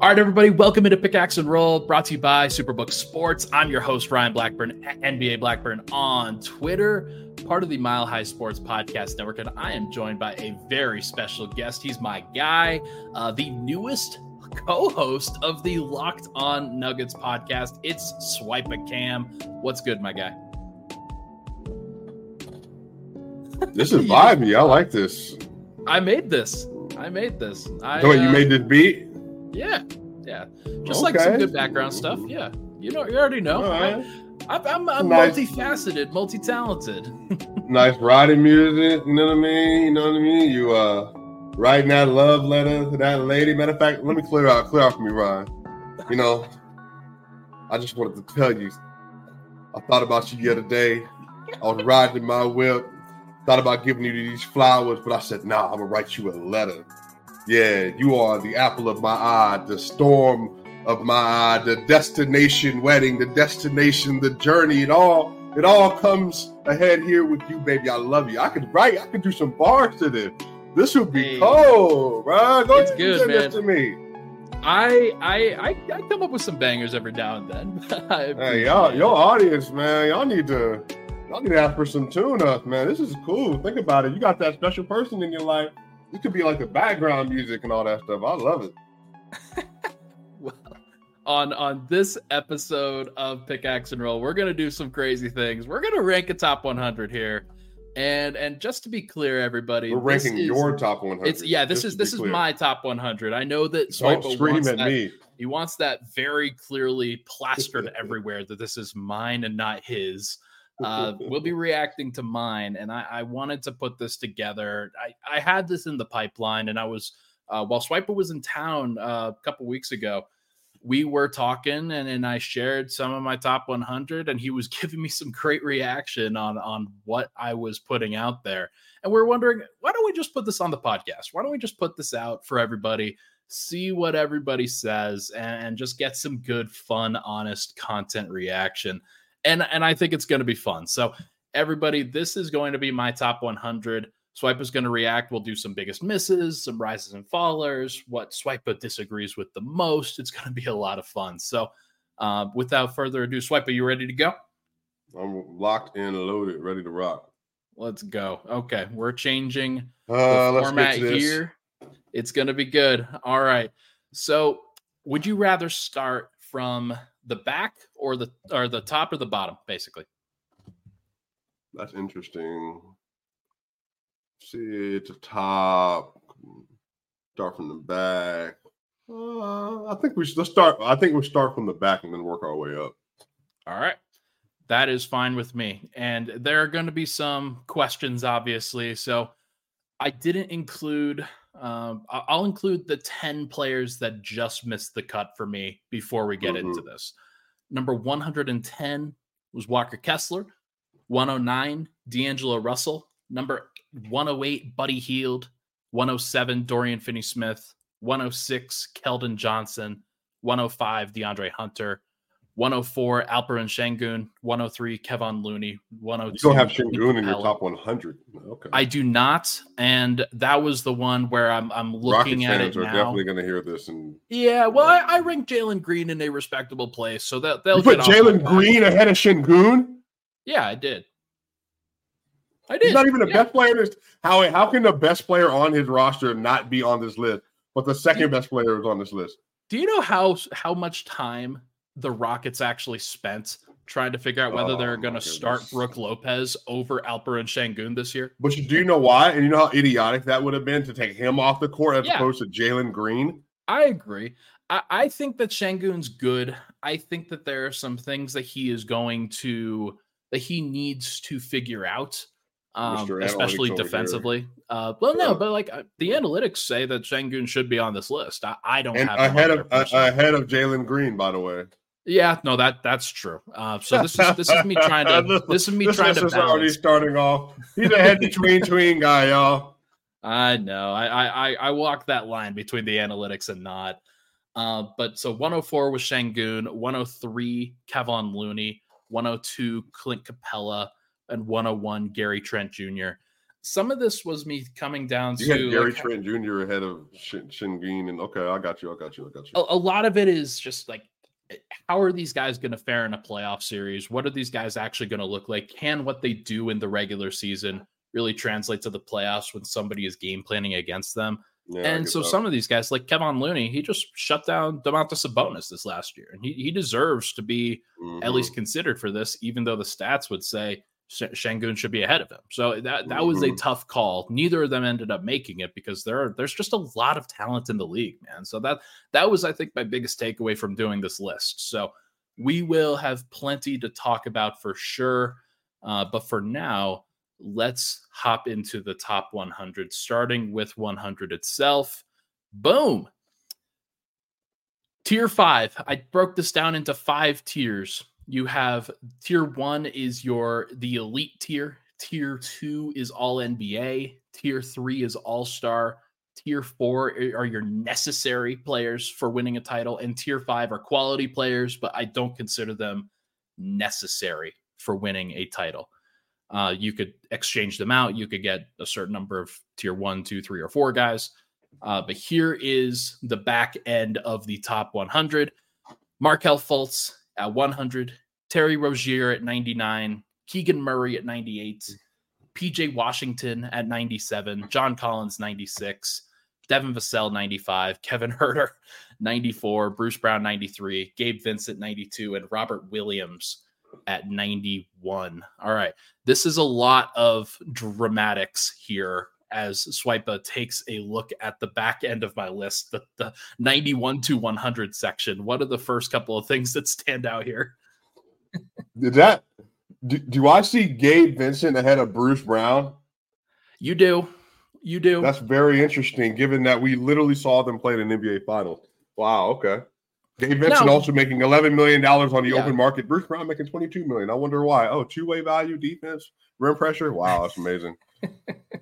All right, everybody, welcome into Pickaxe and Roll, brought to you by Superbook Sports. I'm your host, Ryan Blackburn, NBA Blackburn on Twitter, part of the Mile High Sports Podcast Network. And I am joined by a very special guest. He's my guy, uh, the newest co host of the Locked On Nuggets podcast. It's Swipe a Cam. What's good, my guy? This is vibey. I like this. I made this. I made this. I, so uh, you made this beat? Yeah, yeah. Just okay. like some good background stuff. Yeah, you know, you already know. Right. I, I'm, I'm nice. multifaceted, multi-talented. nice writing music. You know what I mean? You know what I mean? You uh writing that love letter to that lady. Matter of fact, let me clear out, clear out for me, Ryan. You know, I just wanted to tell you, I thought about you the other day. I was riding my whip, thought about giving you these flowers, but I said, nah, I'm gonna write you a letter. Yeah, you are the apple of my eye, the storm of my eye, the destination wedding, the destination, the journey. It all it all comes ahead here with you, baby. I love you. I could write, I could do some bars to this. This would be hey, cold, bro. Go it's good, man. to me. I, I I I come up with some bangers every now and then. hey, y'all, your audience, man, y'all need to y'all need to ask for some tune up, man. This is cool. Think about it. You got that special person in your life it could be like the background music and all that stuff. I love it. well, on on this episode of Pickaxe and Roll, we're gonna do some crazy things. We're gonna rank a top 100 here. And and just to be clear, everybody, we're ranking is, your top 100. It's yeah, this is this is clear. my top 100. I know that Swipe scream at that, me. He wants that very clearly plastered everywhere that this is mine and not his uh, we'll be reacting to mine. And I, I, wanted to put this together. I, I had this in the pipeline, and I was uh, while Swiper was in town uh, a couple weeks ago. We were talking, and, and I shared some of my top 100, and he was giving me some great reaction on on what I was putting out there. And we're wondering, why don't we just put this on the podcast? Why don't we just put this out for everybody? see what everybody says and just get some good fun honest content reaction and and I think it's going to be fun. So everybody, this is going to be my top 100. Swipe is going to react. We'll do some biggest misses, some rises and fallers, what Swiper disagrees with the most. It's going to be a lot of fun. So, uh, without further ado, Swipe, are you ready to go? I'm locked and loaded, ready to rock. Let's go. Okay, we're changing uh, the format here. It's going to be good. All right. So, would you rather start from the back or the or the top or the bottom, basically. That's interesting. See, it's a top. Start from the back. Uh, I think we should let's start. I think we start from the back and then work our way up. All right. That is fine with me. And there are going to be some questions, obviously. So I didn't include um, I'll include the 10 players that just missed the cut for me before we get mm-hmm. into this. Number 110 was Walker Kessler. 109, D'Angelo Russell. Number 108, Buddy Hield. 107, Dorian Finney Smith. 106, Keldon Johnson. 105, DeAndre Hunter. 104, Alperen Sengun. 103, Kevon Looney. 102. You don't have Sengun in your top 100. Okay. I do not, and that was the one where I'm I'm looking Rocket at it are now. definitely going to hear this and yeah. Well, I, I rank Jalen Green in a respectable place, so that they'll you put Jalen Green ahead of Sengun. Yeah, I did. I did. He's not even the yeah. best player. How how can the best player on his roster not be on this list, but the second best player is on this list? Do you know how how much time the Rockets actually spent trying to figure out whether oh, they're going to start Brook Lopez over Alperen Sengun this year. But do you know why? And you know how idiotic that would have been to take him off the court as yeah. opposed to Jalen Green? I agree. I, I think that Sengun's good. I think that there are some things that he is going to that he needs to figure out. Um, especially defensively. Uh, well, no, but like uh, the analytics say that Sengun should be on this list. I, I don't and have ahead of uh, ahead of Jalen Green, by the way. Yeah, no, that that's true. Uh, so this is this is me trying to this is me this trying to balance. already starting off. He's a head between tween guy, y'all. I know. I I I walk that line between the analytics and not. Uh, but so 104 was Sengun, 103 Kevon Looney, 102 Clint Capela, and 101 Gary Trent Jr. some of this was me coming down You to Gary like, Trent Jr. ahead of Shin, Sengun, and okay, I got you, I got you, I got you. a, a lot of it is just like how are these guys going to fare in a playoff series what are these guys actually going to look like can what they do in the regular season really translate to the playoffs when somebody is game planning against them Yeah, and so that. some of these guys like Kevon Looney he just shut down Domantas Sabonis this last year and he, he deserves to be at Mhm. least considered for this even though the stats would say Sengun should be ahead of him. So that that was a Mhm. tough call. Neither of them ended up making it because there are there's just a lot of talent in the league, man. So that that was I think my biggest takeaway from doing this list. So we will have plenty to talk about for sure. Uh, but for now, let's hop into the top 100, starting with 100 itself. Boom. Tier five. I broke this down into five tiers. You have tier one is your the elite tier. Tier two is all NBA. Tier three is all star. Tier four are your necessary players for winning a title, and tier five are quality players, but I don't consider them necessary for winning a title. Uh, you could exchange them out. You could get a certain number of tier one, two, three, or four guys. Uh, but here is the back end of the top 100. Markelle Fultz at 100, Terry Rozier at 99, Keegan Murray at 98, mm. PJ Washington at 97, John Collins 96, Devin Vassell 95, Kevin Huerter 94, Bruce Brown 93, Gabe Vincent 92, and Robert Williams at 91. All right. This is a lot of dramatics here as Swipa takes a look at the back end of my list, the, the 91 to 100 section. What are the first couple of things that stand out here? Did that? Do, do I see Gabe Vincent ahead of Bruce Brown? You do. You do. That's very interesting, given that we literally saw them play in an NBA Finals. Wow. Okay. Gabe Vincent Now- also making eleven million dollars on the Yeah. open market. Bruce Brown making twenty two million. I wonder why. Oh, two way value, defense, rim pressure. Wow, that's amazing.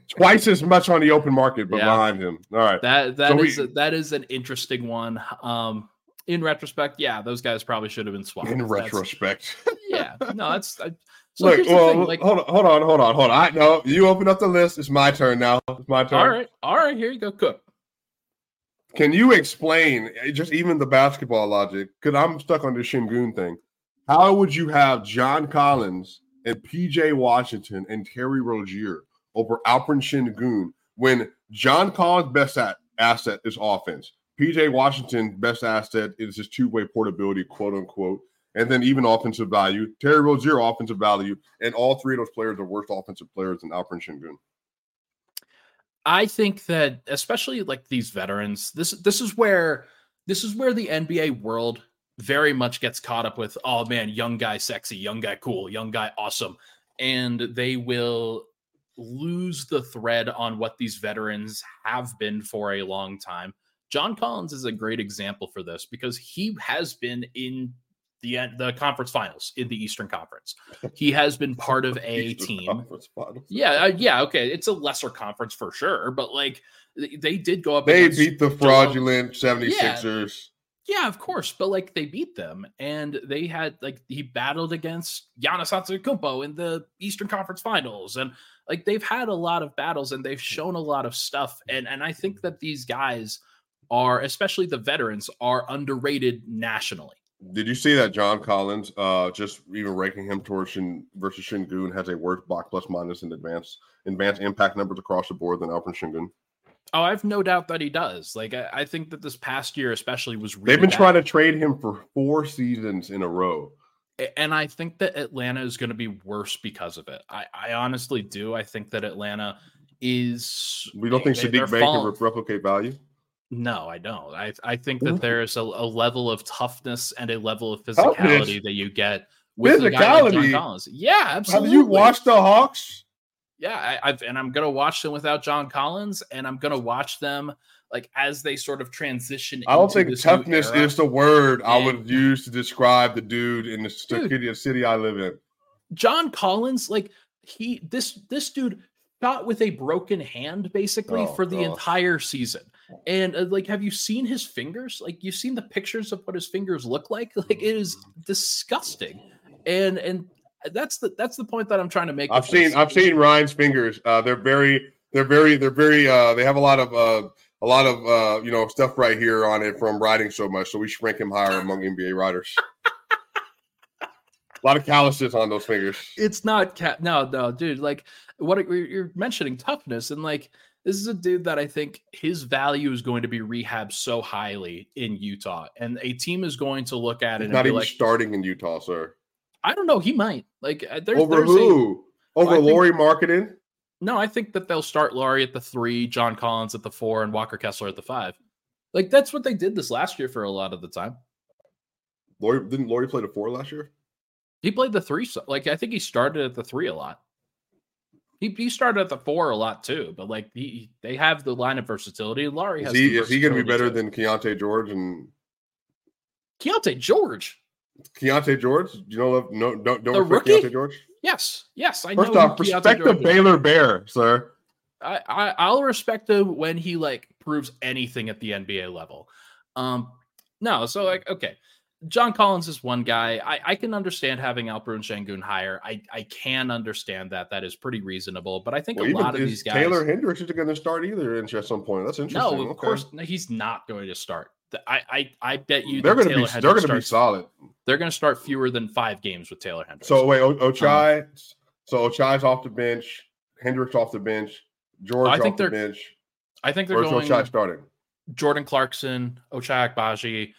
Twice as much on the open market, but Yeah. behind him. All right. That that So is we- a, that is an interesting one. Um, in retrospect, yeah, those guys probably should have been swapped. In retrospect. yeah, no, that's I, so Look, well, thing, like, hold on, hold on, hold on, hold on. I no, you open up the list. It's my turn now. It's my turn. all right, all right, here you go, cook. Can you explain eh, just even the basketball logic? Because I'm stuck on this Sengun thing. How would you have John Collins and PJ Washington and Terry Rozier over Alperen Sengun when John Collins' best at, asset is offense? PJ Washington best asset is his two-way portability, quote unquote, and then even offensive value. Terry Rozier offensive value, and all three of those players are worse offensive players than Alperen Sengun. I think that especially like these veterans, this this is where this is where the NBA world very much gets caught up with, oh man, young guy sexy, young guy cool, young guy awesome. And they will lose the thread on what these veterans have been for a long time. John Collins is a great example for this because he has been in the the conference finals in the Eastern Conference. He has been part of a team. Yeah, uh, yeah, okay. It's a lesser conference for sure, but like they, they did go up. They beat the fraudulent 76ers. Yeah, of course, but like they beat them, and they had like he battled against Giannis Antetokounmpo in the Eastern Conference Finals, and like they've had a lot of battles and they've shown a lot of stuff, and and I think that these guys are, especially the veterans, are underrated nationally. Did you see that John Collins, uh, just even ranking him towards Shin versus Sengun, has a worse block plus minus in advance advanced impact numbers across the board than Alperen Sengun? Oh, I've no doubt that he does. Like I, I think that this past year, especially, was really They've been bad. trying to trade him for four seasons in a row. And I think that Atlanta is going to be worse because of it. I, I honestly do. I think that Atlanta is. We don't they- think Sadiq falling- can replicate value. No, I don't. I I think that Mhm. there's a, a level of toughness and a level of physicality Toughness? that you get with guy like John Collins. Yeah, absolutely. Have you watched the Hawks? Yeah, I, I've and I'm gonna watch them without John Collins, and I'm gonna watch them like as they sort of transition. I don't think toughness is the word I would use to describe the dude in the Dude. city, city I live in. John Collins, like he this this dude shot with a broken hand basically Oh, for the gosh. entire season. And uh, like, have you seen his fingers? Like, you've seen the pictures of what his fingers look like. Like, it is disgusting. And and that's the that's the point that I'm trying to make. I've seen this. I've seen Ryan's fingers. Uh, they're very they're very they're very uh, they have a lot of uh, a lot of uh, you know stuff right here on it from riding so much. So we should rank him higher among NBA riders. a lot of calluses on those fingers. it's not cat. No, no, dude. Like what you're you're mentioning toughness and like this is a dude that I think his value is going to be rehabbed so highly in Utah, and a team is going to look at it He's and not be even like, starting in Utah, sir. I don't know, he might like uh, there's, Over there's a- who? Over I think- Lauri Markkanen? no, I think that they'll start Lauri at the three, John Collins at the four, and Walker Kessler at the five. Like that's what they did this last year for a lot of the time. Lauri didn't Lauri play the four last year? He played the three. so- Like I think he started at the three a lot. He, he started at the four a lot too, but like he they have the line of versatility. Lauri Is has. he the is he going to be better versatility, than Keyonte George and too. Keyonte George? Keyonte George? Do you know no don't don't The respect rookie? Keyonte George? Yes, yes. I First know. off, respect the Baylor Bear, sir. I, I I'll respect him when he like proves anything at the NBA level. Um, no, so like okay, John Collins is one guy. I, I can understand having Alperen Sengun higher. I I can understand that. That is pretty reasonable. But I think Well, a lot of these guys. Taylor Hendricks isn't going to start either at some point. That's interesting. no, of Okay. course he's not going to start. The- I I, I bet you they're going to be they're going to be solid. They're going to start fewer than five games with Taylor Hendricks. So wait, o- Ochai. Um, so Ochai's off the bench. Hendricks off the bench. George I think off the they're bench. I think they're going Ochai starting? Jordan Clarkson, Ochai Agbaji,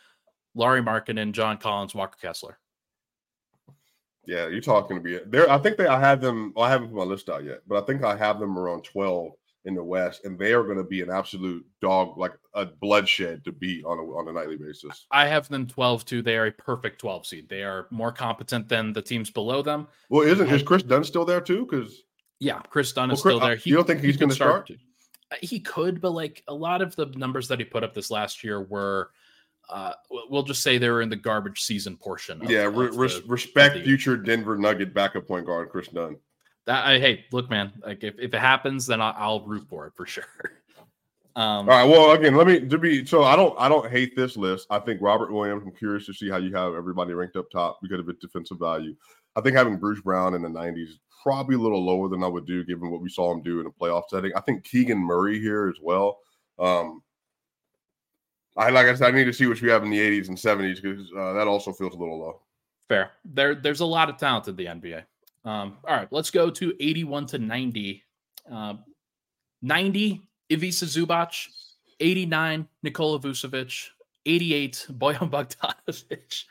Lauri Markkanen, John Collins, Walker Kessler. Yeah, you're talking to be there. I think they. I have them. Well, I haven't put my list out yet, but I think I have them around twelve in the West, and they are going to be an absolute dog, like a bloodshed to beat on a on a nightly basis. I have them 12 too. They are a perfect 12 seed. They are more competent than the teams below them. Well, isn't is Kris Dunn still there too? Because Yeah, Kris Dunn Well, is Kris- still there. uh, you don't think he's could gonna start? too. Uh, He could, but like a lot of the numbers that he put up this last year were, uh, we'll just say they were in the garbage season portion. Of, yeah, of re- the- respect future Denver Nugget backup point guard Kris Dunn. That. I, hey, look, man, like if, if it happens, then I'll, I'll root for it for sure. Um, All right. Well, again, let me to be so I don't I don't hate this list. I think Robert Williams. I'm curious to see how you have everybody ranked up top because of its defensive value. I think having Bruce Brown in the 90s probably a little lower than I would do given what we saw him do in a playoff setting. I think Keegan Murray here as well. Um, I like I said, I need to see what you have in the 80s and 70s because uh, that also feels a little low. Fair. There, there's a lot of talent in the NBA. Um, all right, let's go to 81 to 90. Uh, 90, Ivica Zubac. 89, Nikola Vucevic. 88, Bojan Bogdanovic.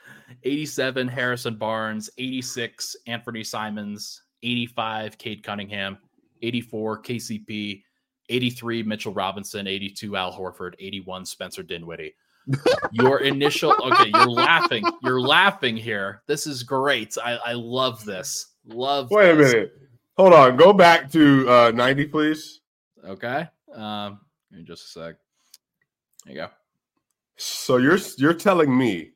87, Harrison Barnes. 86, Anfernee Simons. 85, Cade Cunningham. 84, KCP. 83, Mitchell Robinson. 82, Al Horford. 81, Spencer Dinwiddie your initial okay you're laughing you're laughing here this is great i i love this love Wait a this. minute. Hold on. Go back to uh, 90, please. okay um me just a sec there you go So you're you're telling me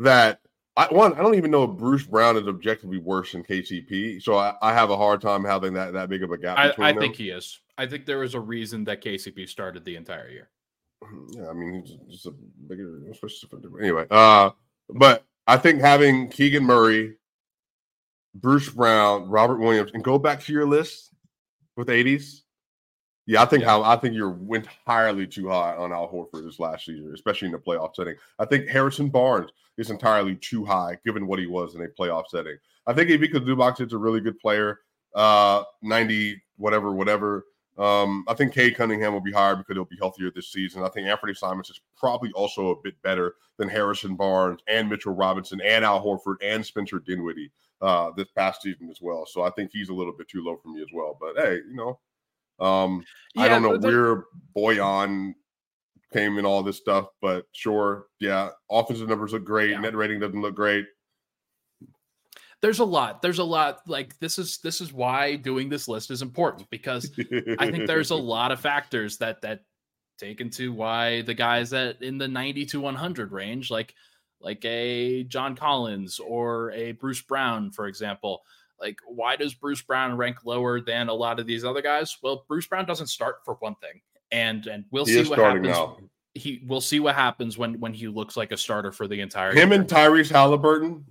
that I one I don't even know if Bruce Brown is objectively worse than KCP, so I, I have a hard time having that that big of a gap. i, between I think he is i think there was a reason that kcp started the entire year yeah, I mean he's just a bigger anyway. Uh, but I think having Keegan Murray, Bruce Brown, Robert Williams, and go back to your list with 80s. Yeah, I think how I think you're entirely too high on Al Horford this last season, especially in the playoff setting. I think Harrison Barnes is entirely too high given what he was in a playoff setting. I think Ivica Zubac is a really good player, uh, 90, whatever, whatever. Um, I think Cade Cunningham will be higher because he'll be healthier this season. I think Anfernee Simons is probably also a bit better than Harrison Barnes and Mitchell Robinson and Al Horford and Spencer Dinwiddie uh, this past season as well. So I think he's a little bit too low for me as well. But hey, you know, um, I don't know where Bojan came in all this stuff, but sure, yeah, offensive numbers look great. Yeah. Net rating doesn't look great. there's a lot there's a lot like this is this is why doing this list is important because I think there's a lot of factors that that take into why the guys that in the 90 to 100 range, like like a John Collins or a Bruce Brown, for example, like why does Bruce Brown rank lower than a lot of these other guys? Well, Bruce Brown doesn't start for one thing, and and we'll he see what happens. now. He we'll see what happens when when he looks like a starter for the entire Him year. and Tyrese Halliburton.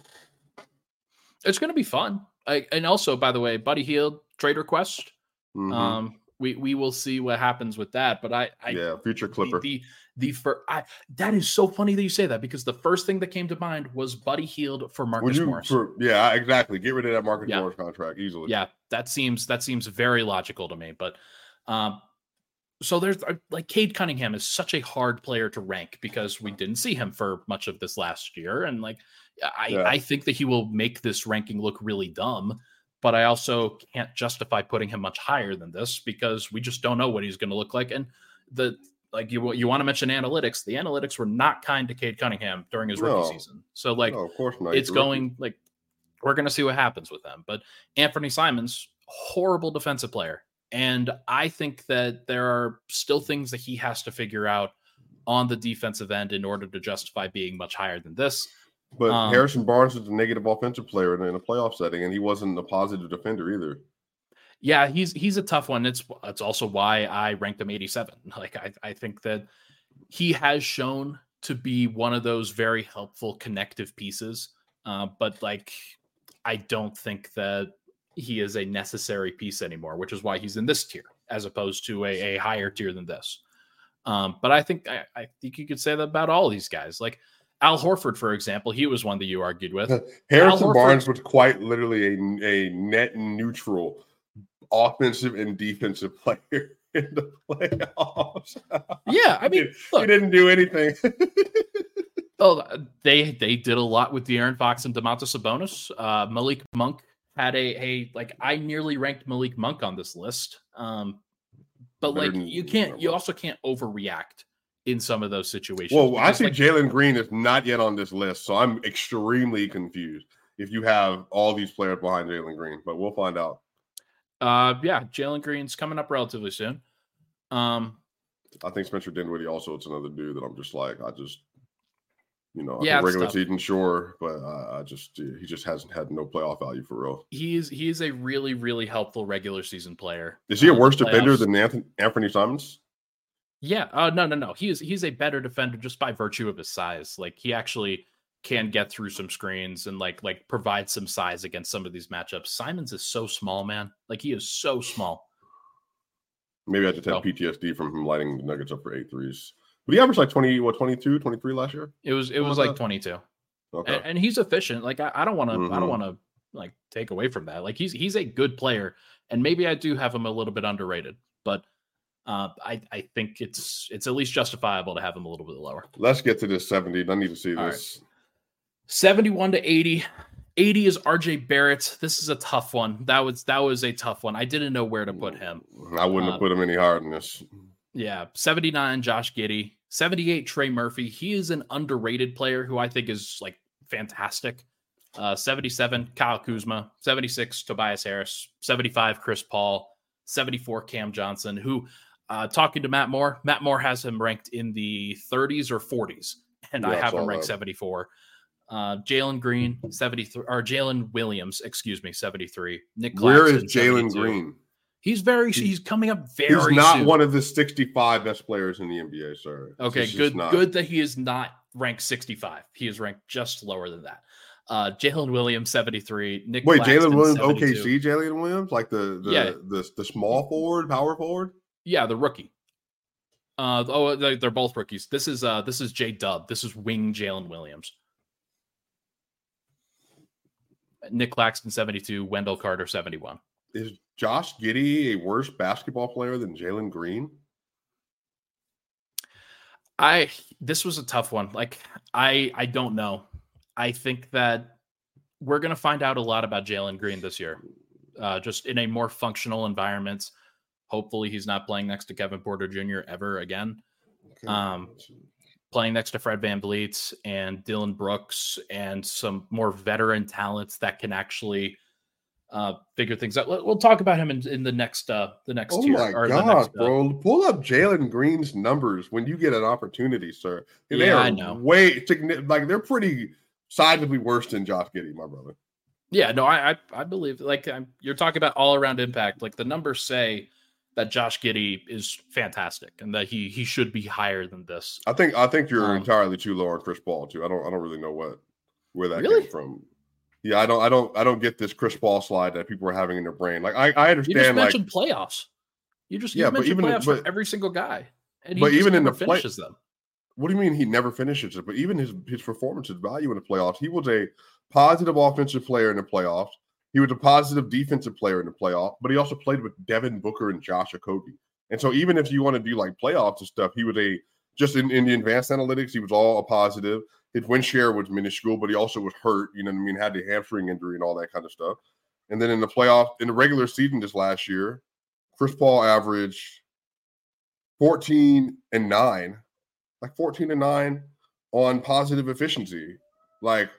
it's going to be fun. I, and also, by the way, Buddy Hield trade request. Mhm. Um, we we will see what happens with that. But I, I yeah, future Clipper. the, the fir- I, that is so funny that you say that because the first thing that came to mind was Buddy Hield for Marcus you? Morris. For, yeah, exactly. Get rid of that Marcus Yeah. Morris contract easily. yeah, that seems that seems very logical to me. But um, so there's uh, like Cade Cunningham is such a hard player to rank because we didn't see him for much of this last year, and like I Yeah. I think that he will make this ranking look really dumb. But I also can't justify putting him much higher than this because we just don't know what he's going to look like. And the like you you want to mention analytics, the analytics were not kind to Cade Cunningham during his rookie season. So like no, of course not. it's He's a rookie. going like we're going to see what happens with them. But Anfernee Simons, horrible defensive player, and I think that there are still things that he has to figure out on the defensive end in order to justify being much higher than this. But um, Harrison Barnes is a negative offensive player in, in a playoff setting, and he wasn't a positive defender either. Yeah, he's he's a tough one. It's it's also why I ranked him 87. Like I I think that he has shown to be one of those very helpful connective pieces. Uh, but like I don't think that he is a necessary piece anymore, which is why he's in this tier as opposed to a, a higher tier than this. Um, but I think I, I think you could say that about all these guys. Like Al Horford, for example, he was one that you argued with. Harrison Horford- Barnes was quite literally a, a net neutral offensive and defensive player in the playoffs. Yeah, I mean, he look, didn't do anything. Oh, they they did a lot with De'Aaron Fox and Domantas Sabonis. Uh, Malik Monk had a a like I nearly ranked Malik Monk on this list. Um, but like you can't, you also can't overreact in some of those situations. well, I because, see like, Jalen Green is not yet on this list, so I'm extremely confused if you have all these players behind Jalen Green, but we'll find out. uh, yeah, Jalen Green's coming up relatively soon. Um, I think Spencer Dinwiddie also it's another dude that I'm just like I just you know Yeah, regular season sure, but I, I just he just hasn't had no playoff value for real. he's he's a really really helpful regular season player. Is he a Uh, worse defender than Anthony, Anfernee Simons? Yeah. Uh, no, no, no. He's he's a better defender just by virtue of his size. Like he actually can get through some screens and like like provide some size against some of these matchups. Simons is so small, man. Like he is so small. Maybe I just had Oh. PTSD from him lighting the Nuggets up for eight threes. But he averaged like 20, what, 22, 23 last year? It was it Something was like like that. 22. Okay. And, and he's efficient. Like I, I don't want to I Mhm. don't want to like take away from that. Like he's he's a good player and maybe I do have him a little bit underrated, but uh, I I think it's it's at least justifiable to have him a little bit lower. Let's get to this 70. I need to see All right. this. 71 to 80. 80 is RJ Barrett. This is a tough one. That was that was a tough one. I didn't know where to put him. I wouldn't Uh, have put him any higher than this. Yeah, 79 Josh Giddey, 78 Trey Murphy. He is an underrated player who I think is like fantastic. Uh 77 Kyle Kuzma, 76 Tobias Harris, 75 Chris Paul, 74 Cam Johnson who uh talking to Matt Moore, Matt Moore has him ranked in the 30s or 40s and Yeah, I have him ranked that. 74. Uh Jalen Green 73 or Jalen Williams, excuse me, 73. Nick Where is Claxton, Jalen Green? He's very He- he's coming up very He's not soon. one of the 65 best players in the NBA, sir. Okay, He's good. Good that he is not ranked 65. He is ranked just lower than that. Uh, Jalen Williams 73. Nick. Wait, Jalen Williams, 72. OKC, Jalen Williams, like the the, Yeah. the the small forward, power forward. Yeah, the rookie. Uh, oh, they're, they're both rookies. This is uh, this is J Dub. This is wing Jalen Williams. Nick Claxton 72. Wendell Carter 71. Is Josh Giddey a worse basketball player than Jalen Green? I this was a tough one. Like I I don't know. I think that we're gonna find out a lot about Jalen Green this year. Uh, just in a more functional environment. Hopefully he's not playing next to Kevin Porter Jr. ever again. Um, Playing next to Fred VanVleet and Dillon Brooks and some more veteran talents that can actually uh, figure things out. We'll talk about him in, in the next uh, the next Oh tier. my god, next, uh, bro! Pull up Jalen Green's numbers when you get an opportunity, sir. They Yeah, are I know. Way like they're pretty sizably worse than Josh Giddey, my brother. Yeah, no, I I, I believe like I'm, you're talking about all around impact. Like the numbers say that Josh Giddey is fantastic and that he he should be higher than this. I think I think you're Um, entirely too low on Chris Paul too. I don't I don't really know what where that Really? came from. Yeah, I don't, I don't, I don't get this Chris Paul slide that people are having in their brain. Like, I, I understand. You just like, mentioned playoffs. You just Yeah, you but mentioned even- playoffs but- for every single guy, and he but even in the play- finishes them. what do you mean he never finishes it? But even his his performance, his value in the playoffs, he was a positive offensive player in the playoffs. He was a positive defensive player in the playoff, but he also played with Devin Booker and Josh Okogie. And so even if you want to do like playoffs and stuff, he was a just in, in the advanced analytics, he was all a positive. His win share was minuscule, but he also was hurt, you know what I mean, had the hamstring injury and all that kind of stuff. And then in the playoff, in the regular season this last year, Chris Paul averaged 14 and 9 like 14 and 9 on positive efficiency. Like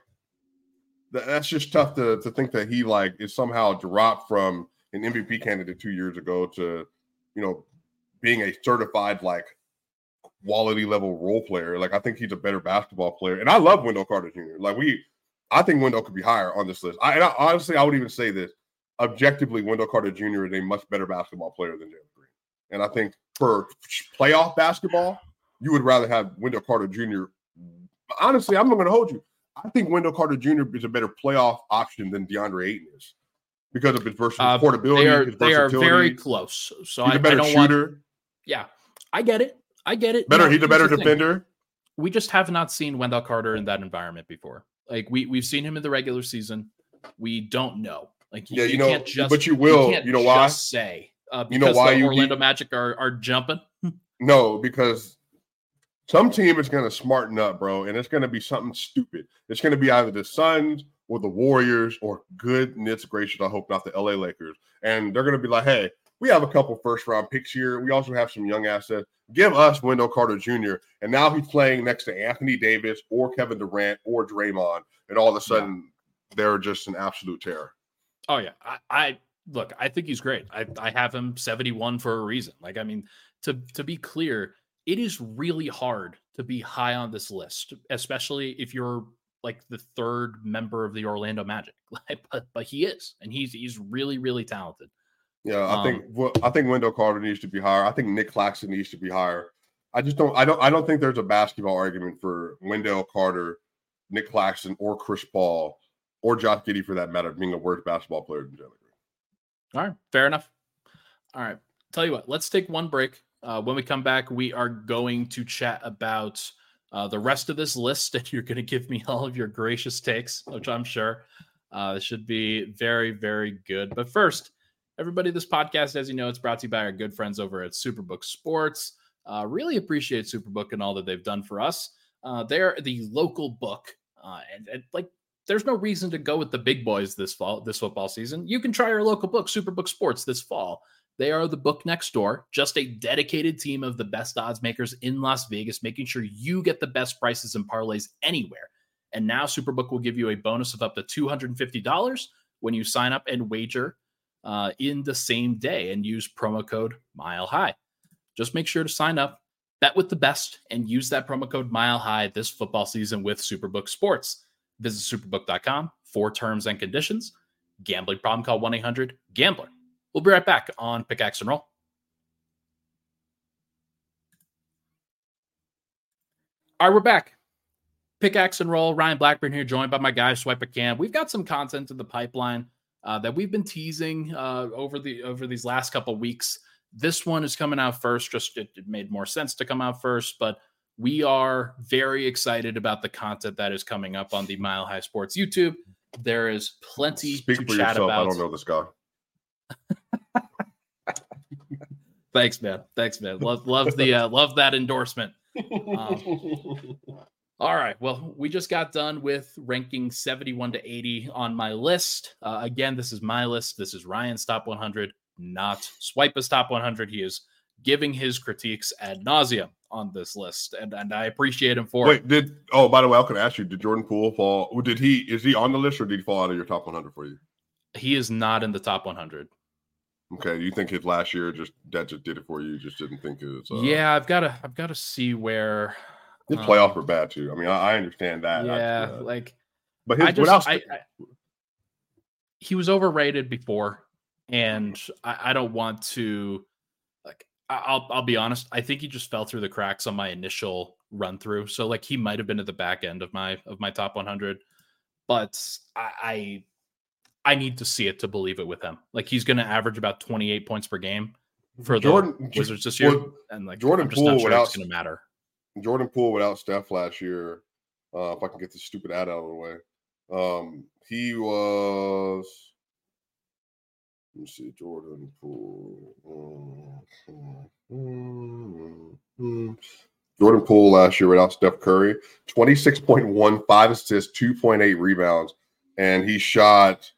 that's just tough to, to think that he like is somehow dropped from an MVP candidate two years ago to, you know, being a certified like quality level role player. Like I think he's a better basketball player. And I love Wendell Carter Jr. Like we I think Wendell could be higher on this list. I, and I honestly I would even say this. Objectively, Wendell Carter Jr. is a much better basketball player than Jalen Green. And I think for playoff basketball, you would rather have Wendell Carter Jr. Honestly, I'm not going to hold you. I think Wendell Carter Jr. is a better playoff option than DeAndre Ayton is because of his versus Uh, portability. They are they are very close. So He's I, a better I don't want. Yeah, I get it. I get it. better. No, he's a better the thing. defender. We just have not seen Wendell Carter in that environment before. Like we we've seen him in the regular season. We don't know. Like Yeah, you know, can't just, but you will. can't You know why? just say uh, You know why the Orlando need- Magic are are jumping. No, because some team is going to smarten up, bro, and it's going to be something stupid. It's going to be either the Suns or the Warriors or goodness gracious, I hope not the LA Lakers. And they're going to be like, hey, we have a couple first round picks here. We also have some young assets. Give us Wendell Carter Jr. And now he's playing next to Anthony Davis or Kevin Durant or Draymond. And all of a sudden, they're just an absolute terror. Oh yeah, I, I look. I think he's great. I I have him seventy one for a reason. Like I mean, to to be clear, it is really hard to be high on this list, especially if you're like the third member of the Orlando Magic. But but he is, and he's he's really really talented. Yeah, I Um, think well, I think Wendell Carter needs to be higher. I think Nick Claxton needs to be higher. I just don't I don't I don't think there's a basketball argument for Wendell Carter, Nick Claxton, or Chris Paul, or Josh Giddey for that matter, being a worse basketball player than Jalen Green. All right, fair enough. All right, tell you what, let's take one break. Uh, when we come back, we are going to chat about uh, the rest of this list, and you're going to give me all of your gracious takes, which I'm sure uh, should be very, very good. But first, everybody, this podcast, as you know, it's brought to you by our good friends over at Superbook Sports. Uh, really appreciate Superbook and all that they've done for us. Uh, they're the local book, uh, and, and like there's no reason to go with the big boys this fall, this football season. You can try our local book, Superbook Sports, this fall. They are the book next door, just a dedicated team of the best odds makers in Las Vegas, making sure you get the best prices and parlays anywhere. And now Superbook will give you a bonus of up to $250 when you sign up and wager uh, in the same day and use promo code Mile High. Just make sure to sign up, bet with the best, and use that promo code Mile High this football season with Superbook Sports. Visit superbook.com for terms and conditions. Gambling problem, call 1 800 Gambler. We'll be right back on Pickaxe and Roll. All right, we're back. Pickaxe and Roll. Ryan Blackburn here, joined by my guy SwipaCam. We've got some content in the pipeline uh, that we've been teasing uh, over the over these last couple weeks. This one is coming out first. Just it, it made more sense to come out first, but we are very excited about the content that is coming up on the Mile High Sports YouTube. There is plenty Speak to chat yourself. about. I don't know this guy. Thanks, man. Thanks, man. Love, love the uh, love that endorsement. All right. Well, we just got done with ranking 71 to 80 on my list. Uh, again, this is my list. This is Ryan's top 100, not swipe Swipe's top 100. He is giving his critiques ad nauseum on this list, and and I appreciate him for it. Wait, did oh by the way, I could ask you, did Jordan Poole fall? Did he is he on the list or did he fall out of your top 100 for you? He is not in the top 100. Okay, you think his last year just that just did it for you? You just didn't think it was. Uh, yeah, I've got to I've got to see where. his um, playoffs were bad too. I mean, I, I understand that. I- yeah, uh, like but his I just without I, I, he was overrated before, and I, I don't want to like. I- I'll I'll be honest. I think he just fell through the cracks on my initial run through. So like he might have been at the back end of my of my top 100. but I, I need to see it to believe it with him. Like he's going to average about 28 points per game for Jordan, the Wizards this year, well, and like Jordan Poole sure without going to matter. Jordan Poole without Steph last year. Uh, if I can get this stupid ad out of the way, um, he was. Let me see, Jordan Poole. Jordan Poole last year without Steph Curry, 26.1, five assists, 2.8 rebounds, and he shot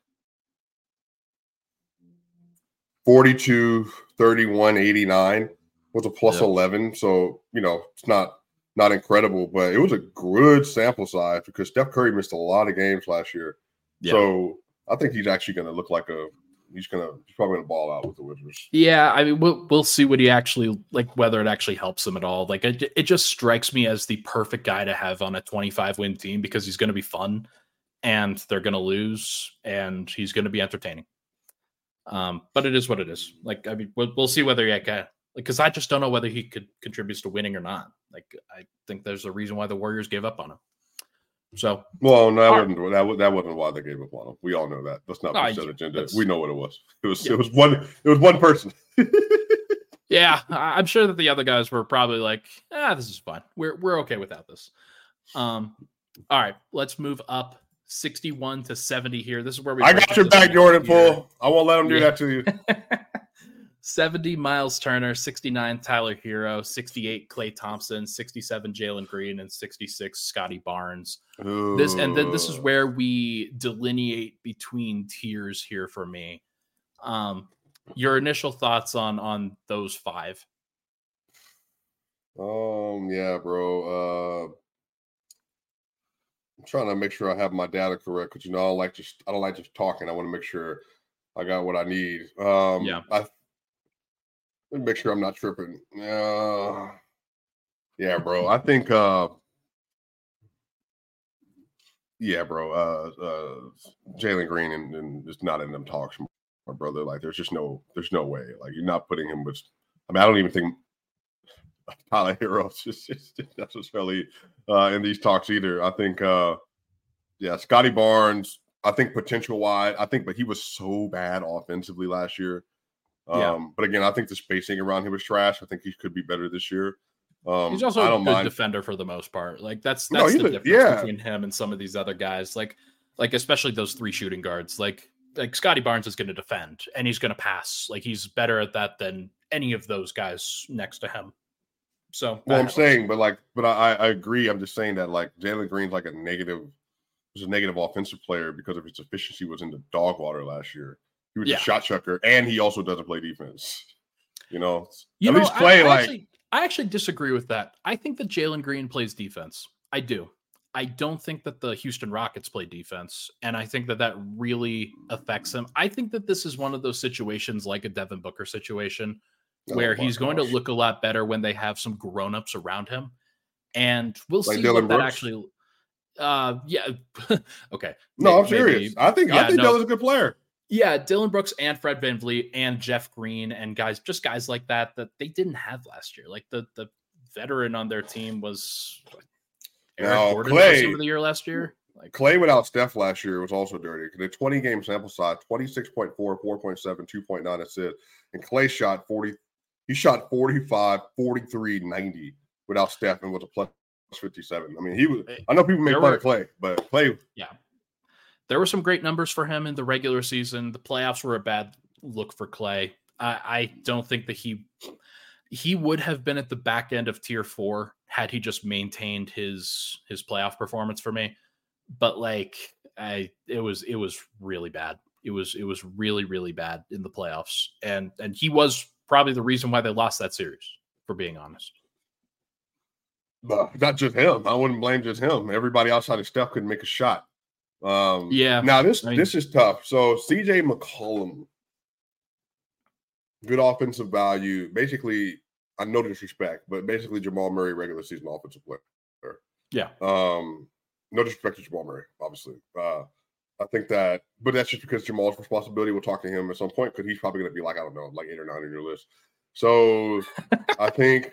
42, 31, 89 was a plus 11. So, you know, it's not not incredible, but it was a good sample size because Steph Curry missed a lot of games last year. Yeah. So I think he's actually going to look like a he's gonna he's probably gonna ball out with the Wizards. Yeah, I mean we'll we'll see what he actually like whether it actually helps him at all. Like it, it just strikes me as the perfect guy to have on a 25 win team because he's going to be fun and they're going to lose and he's going to be entertaining. Um, but it is what it is. Like I mean we'll, we'll see whether he can like because I just don't know whether he could contributes to winning or not. Like I think there's a reason why the Warriors gave up on him. So, well, no, that wasn't that, that wasn't why they gave up on him. We all know that. Let's not push that agenda. We know what it was. It was yeah. it was one it was one person. yeah, I'm sure that the other guys were probably like, ah, this is fine. We're we're okay without this. Um, all right, let's move up 61 to 70 here. This is where we. I got your back, Jordan Poole. I won't let them do yeah. that to you. 70 Miles Turner, 69 Tyler Herro, 68 Klay Thompson, 67 Jalen Green, and 66 Scottie Barnes. Ooh. This and then this is where we delineate between tiers here for me. Um, your initial thoughts on on those five? Um, yeah, bro. Uh, trying to make sure I have my data correct because you know I don't like just I don't like just talking. I want to make sure I got what I need. Um, yeah. I let me make sure I'm not tripping. Uh, yeah, bro. I think uh yeah, bro. Uh uh Jalen Green and, and is not in them talks, my brother. Like there's just no there's no way. Like you're not putting him with I mean, I don't even think Tyler Herro is just necessarily uh in these talks either. I think uh yeah, Scottie Barnes, I think potential wide. I think, but he was so bad offensively last year. Um, yeah. But again, I think the spacing around him was trash. I think he could be better this year. Um, He's also a good mind. defender for the most part. Like that's that's no, the difference yeah. between him and some of these other guys. Like like especially those three shooting guards. Like like Scottie Barnes is going to defend and he's going to pass. Like he's better at that than any of those guys next to him. So well, I'm saying, but like, but I, I agree. I'm just saying that like Jalen Green's like a negative, was a negative offensive player because of his efficiency was in the dog water last year. He was yeah. a shot chucker, and he also doesn't play defense. You know, you at know, least play I, I like. Actually, I actually disagree with that. I think that Jalen Green plays defense. I do. I don't think that the Houston Rockets play defense, and I think that that really affects him. I think that this is one of those situations, like a Devin Booker situation, oh where he's gosh. going to look a lot better when they have some grown-ups around him, and we'll like see Dillon what Brooks? that actually. Uh, yeah, okay. No, maybe, I'm serious. I think yeah, I think no, Dillon's a good player. Yeah, Dillon Brooks and Fred VanVleet and Jeff Green and guys, just guys like that that they didn't have last year. Like the the veteran on their team was Eric now, Gordon Klay, of the year last year. Like Klay without Steph last year was also dirty. The 20 game sample size, 26.4, 4.7, 2.9 assists. And Klay shot 40, he shot 45, 43, 90 without Steph and was a plus 57. I mean, he was I know people make fun of Klay, but Klay. yeah there were some great numbers for him in the regular season. The playoffs were a bad look for Klay. I, I don't think that he he would have been at the back end of tier four had he just maintained his his playoff performance for me. But like I it was it was really bad. It was it was really, really bad in the playoffs. And and he was probably the reason why they lost that series, for being honest. But not just him. I wouldn't blame just him. Everybody outside of Steph couldn't make a shot. Um, yeah. Now this I mean, this is tough. So CJ McCollum, good offensive value. Basically, I no disrespect, but basically Jamal Murray regular season offensive player. Yeah. Um, no disrespect to Jamal Murray, obviously. Uh, I think that, but that's just because Jamal's responsibility. We'll talk to him at some point because he's probably going to be like I don't know, like eight or nine on your list. So I think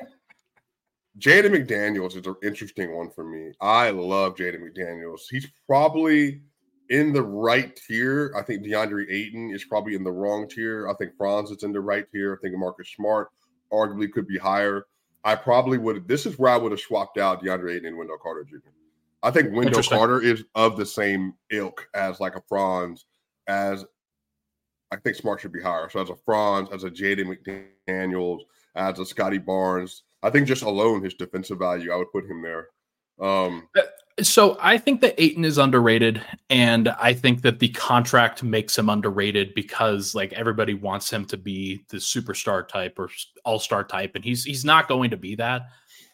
Jaden McDaniels is an interesting one for me. I love Jaden McDaniels. He's probably in the right tier. I think DeAndre Ayton is probably in the wrong tier. I think Franz is in the right tier. I think Marcus Smart arguably could be higher. I probably would. This is where I would have swapped out DeAndre Ayton and Wendell Carter Jr. I think Wendell Carter is of the same ilk as like a Franz, as I think Smart should be higher. So as a Franz, as a Jaden McDaniels, as a Scottie Barnes, I think just alone his defensive value, I would put him there. Um, uh, so I think that Ayton is underrated, and I think that the contract makes him underrated because like everybody wants him to be the superstar type or all star type, and he's he's not going to be that.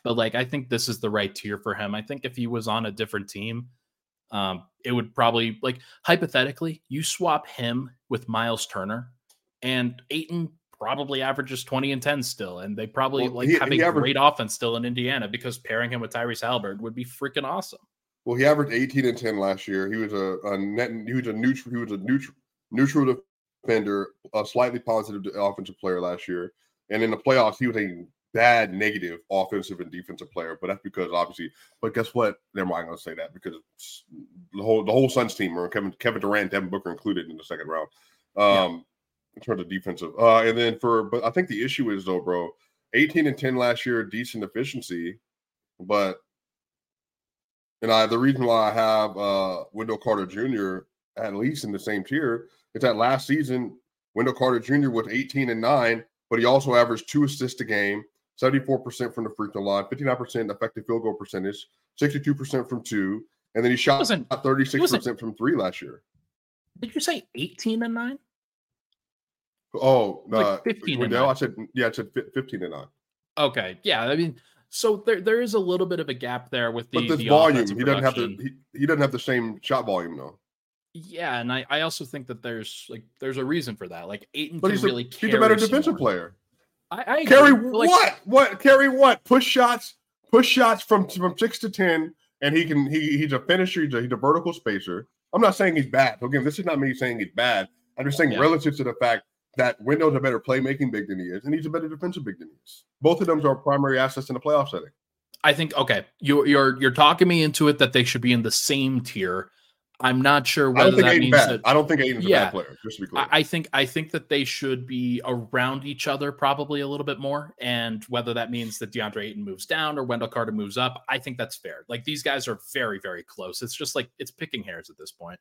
But like I think this is the right tier for him. I think if he was on a different team, um, it would probably like hypothetically you swap him with Miles Turner, and Ayton probably averages 20 and 10 still. And they probably well, like he, have a averaged, great offense still in Indiana because pairing him with Tyrese Haliburton would be freaking awesome. Well, he averaged 18 and 10 last year. He was a, a net he was a neutral he was a neutral neutral defender, a slightly positive offensive player last year. And in the playoffs, he was a bad negative offensive and defensive player, but that's because obviously. But guess what? Never mind. I'm going to say that because the whole the whole Suns team, or Kevin Kevin Durant, Devin Booker included in the second round. Um, in terms of defensive. Uh, and then for, but I think the issue is though, bro, 18 and 10 last year, decent efficiency, but and I the reason why I have uh Wendell Carter Jr. at least in the same tier is that last season Wendell Carter Jr. was 18 and 9, but he also averaged two assists a game, 74% from the free throw line, 59% effective field goal percentage, 62% from two, and then he shot 36% from three last year. Did you say 18 and 9? Oh, uh, like 15 and I said, yeah, I said 15 and 9. Okay. Yeah. I mean, so there, there is a little bit of a gap there with the, but this the volume. He doesn't have the he, he doesn't have the same shot volume though. Yeah, and I, I also think that there's like there's a reason for that. Like Ayton but he's really a, he's a better defensive more. player. I, I carry like, what what carry what push shots push shots from from six to ten, and he can he he's a finisher. He's a, he's a vertical spacer. I'm not saying he's bad. Again, this is not me saying he's bad. I'm just saying yeah. relative to the fact that Wendell's a better playmaking big than he is, and he's a better defensive big than he is. Both of them are primary assets in the playoff setting. I think okay, you, you're you're talking me into it that they should be in the same tier. I'm not sure whether that means bad. that I don't think Ayton's yeah, a bad player. Just to be clear, I think I think that they should be around each other probably a little bit more, and whether that means that DeAndre Ayton moves down or Wendell Carter moves up, I think that's fair. Like these guys are very very close. It's just like it's picking hairs at this point.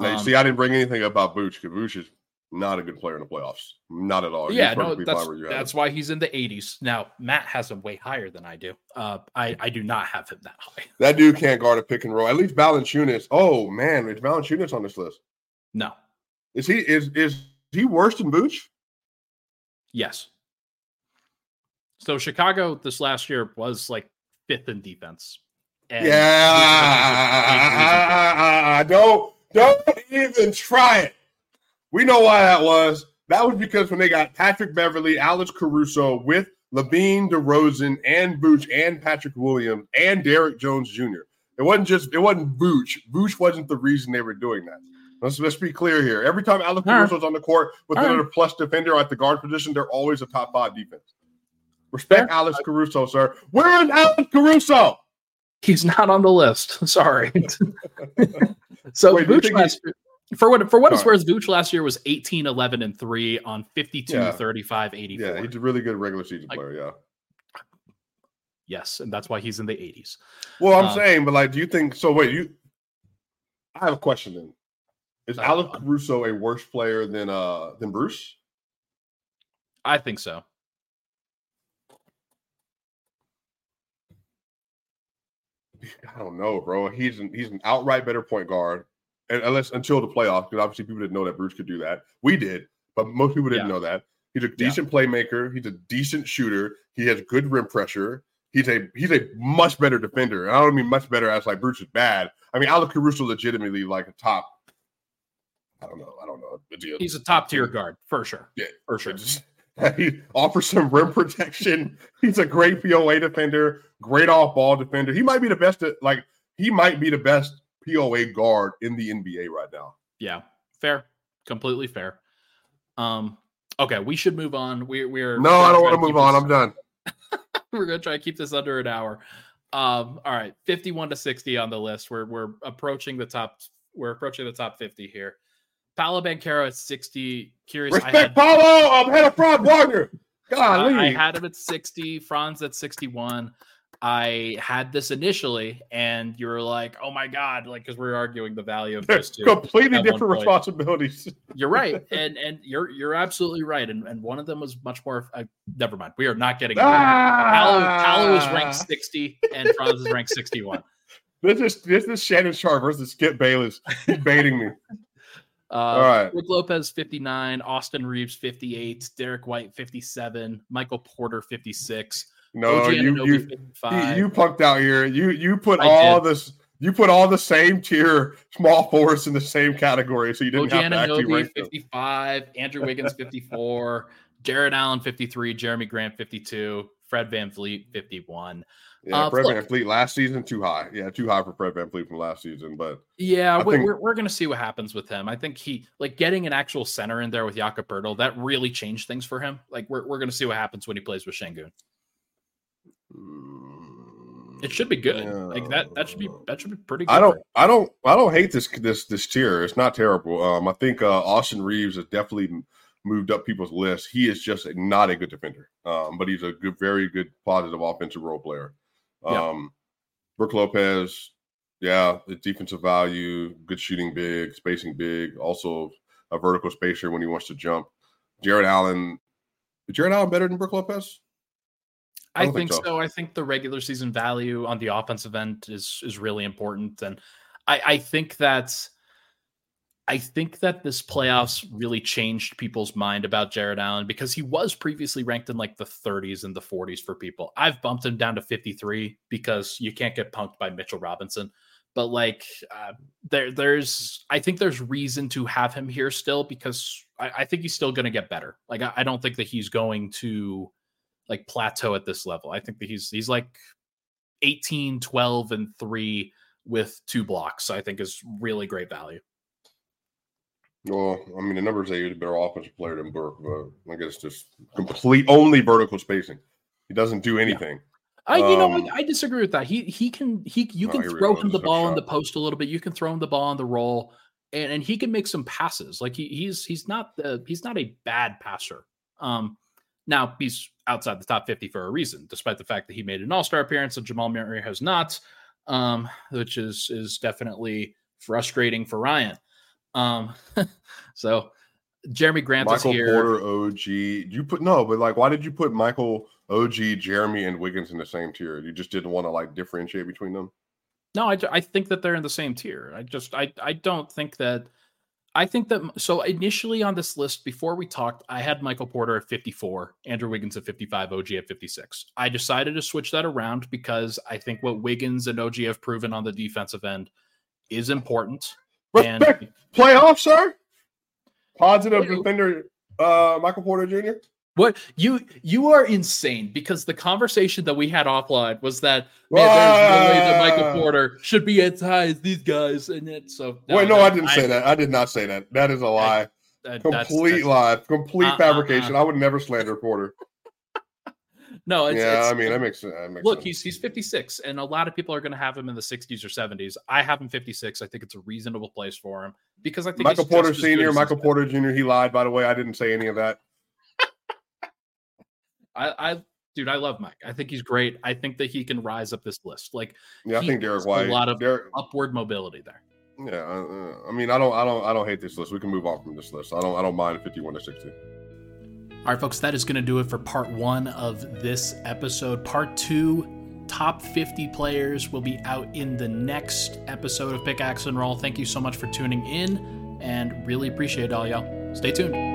Um, see, I didn't bring anything about Vooch because Vooch is not a good player in the playoffs. Not at all. Yeah, no, that's, that's why he's in the 80s. Now, Matt has him way higher than I do. Uh, I, I do not have him that high. That dude can't guard a pick and roll. At least Valanciunas. Oh man, is Valanciunas on this list? No. Is he is is he worse than Vooch? Yes. So Chicago this last year was like fifth in defense. yeah, don't don't even try it. We know why that was. That was because when they got Patrick Beverley, Alex Caruso with LaVine, DeRozan, and Vooch and Patrick Williams, and Derrick Jones Jr. It wasn't just it wasn't Vooch. Vooch wasn't the reason they were doing that. Let's let's be clear here. Every time Alex Caruso's on the court with All another right. plus defender at the guard position, they're always a top five defense. Respect Fair. Alex Caruso, sir. Where is Alex Caruso? He's not on the list. Sorry. so Wait, Vooch last, for what for what it's worth, Vooch last year was 18, 11, and 3 on 52, yeah. 35, 84. Yeah, he's a really good regular season player, yeah. Yes, and that's why he's in the 80s. Well, I'm um, saying, but like, do you think so? Wait, you I have a question then. Is Alex Caruso a worse player than uh than Bruce? I think so. I don't know, bro. He's an, he's an outright better point guard unless until the playoffs, because obviously people didn't know that Bruce could do that. We did, but most people didn't yeah. know that. He's a decent yeah. playmaker. He's a decent shooter. He has good rim pressure. He's a he's a much better defender. I don't mean much better as like Bruce is bad. I mean Alex Caruso legitimately like a top. I don't know. I don't know. He's a top tier guard for sure. Yeah, for sure. Just, he offers some rim protection. He's a great POA defender, great off ball defender. He might be the best. At, like he might be the best POA guard in the NBA right now. Yeah, fair, completely fair. Um, okay, we should move on. We, we're no, I don't want to move on. This, I'm done. we're gonna try to keep this under an hour. Um, all right, 51 to 60 on the list. We're we're approaching the top we're approaching the top 50 here. Paolo Banchero at 60. Curious. Respect I had, Paolo. I'm head of Franz Wagner. God, I, I had him at 60. Franz at 61. I had this initially, and you were like, "Oh my god!" Like because we are arguing the value of those two. completely different responsibilities. You're right, and and you're you're absolutely right, and and one of them was much more. Uh, never mind. We are not getting. into that. Paolo, Paolo is Ah! ranked 60, and Franz is ranked 61. This is this is Shannon Sharpe versus Skip Bayless. He's baiting me. Uh, All right. Rick Lopez 59, Austin Reaves 58, Derrick White 57, Michael Porter 56, No, you you you, you punked out here. You you put I all did. this. You put all the same tier small forwards in the same category, so you didn't OG have to actually rank them. 55, Andrew Wiggins 54, Jarrett Allen 53, Jerami Grant 52, Fred VanVleet 51. Yeah, Uh, Fred VanVleet last season too high. Yeah, too high for Fred VanVleet from last season. But Yeah, I we, think- we're, we're going to see what happens with him. I think he, like, getting an actual center in there with Jakob Poeltl, that really changed things for him. Like, we're, we're going to see what happens when he plays with Sengun. It should be good. Like that. That should be that should be pretty. good I don't. I don't, I don't hate this this this tier. It's not terrible. Um, I think uh, Austin Reaves has definitely moved up people's list. He is just not a good defender, um, but he's a good, very good, positive offensive role player. Yeah. Um, Brook Lopez, yeah, the defensive value, good shooting, big spacing, big, also a vertical spacer when he wants to jump. Jarrett Allen, is Jarrett Allen better than Brook Lopez? I I think think so. so. I think the regular season value on the offensive end is is really important, and I, I think that I think that this playoffs really changed people's mind about Jarrett Allen because he was previously ranked in like the 30s and the 40s for people. I've bumped him down to 53 because you can't get punked by Mitchell Robinson. But like uh, there, there's I think there's reason to have him here still because I, I think he's still going to get better. Like I, I don't think that he's going to like plateau at this level. I think that he's he's like 18, 12, and three with two blocks. I think is really great value. Well, I mean, the numbers say he's a better offensive player than Burke, but I guess just complete only vertical spacing. He doesn't do anything. I you know Um, I, I disagree with that. He he can he you can throw him the ball in the post a little bit. You can throw him the ball on the roll, and and he can make some passes. Like he he's he's not the he's not a bad passer. Um, now he's outside the top fifty for a reason, despite the fact that he made an All Star appearance and Jamal Murray has not, um, which is is definitely frustrating for Ryan. Um, so Jerami Grant Michael is here. Porter, OG. You put no, but like, why did you put Michael, OG, Jeremy, and Wiggins in the same tier? You just didn't want to like differentiate between them. No, I, I think that they're in the same tier. I just I I don't think that I think that so initially on this list before we talked, I had Michael Porter at 54, Andrew Wiggins at 55, OG at 56. I decided to switch that around because I think what Wiggins and OG have proven on the defensive end is important. Respect And playoff, sir. Positive defender, uh, Michael Porter Jr. what you you are insane because the conversation that we had offline was that man, there's no way that Michael. Porter should be as high as these guys, and it so Wait, no, I didn't say that. I did not say that. That is a lie. that- Complete that's- lie. Complete Uh, uh, fabrication. uh. I would never slander Porter. No, it's, yeah, it's, I mean that makes. That makes look, sense. he's he's 56, and a lot of people are going to have him in the 60s or 70s. I have him 56. I think it's a reasonable place for him because I think Michael Porter Senior, Michael Porter Jr. He lied, by the way. I didn't say any of that. Been. I, I, dude, I love Mike. I think he's great. I think that he can rise up this list. Like Yeah, I think has Derek a lot of- Derek, upward mobility there. yeah, uh, uh, I mean, I don't, I don't, I don't hate this list. We can move on from this list. I don't, I don't mind fifty-one to sixty. All right, folks, that is going to do it for part one of this episode. Part two, top 50 players, will be out in the next episode of Pickaxe and Roll. Thank you so much for tuning in and really appreciate all y'all. Stay tuned.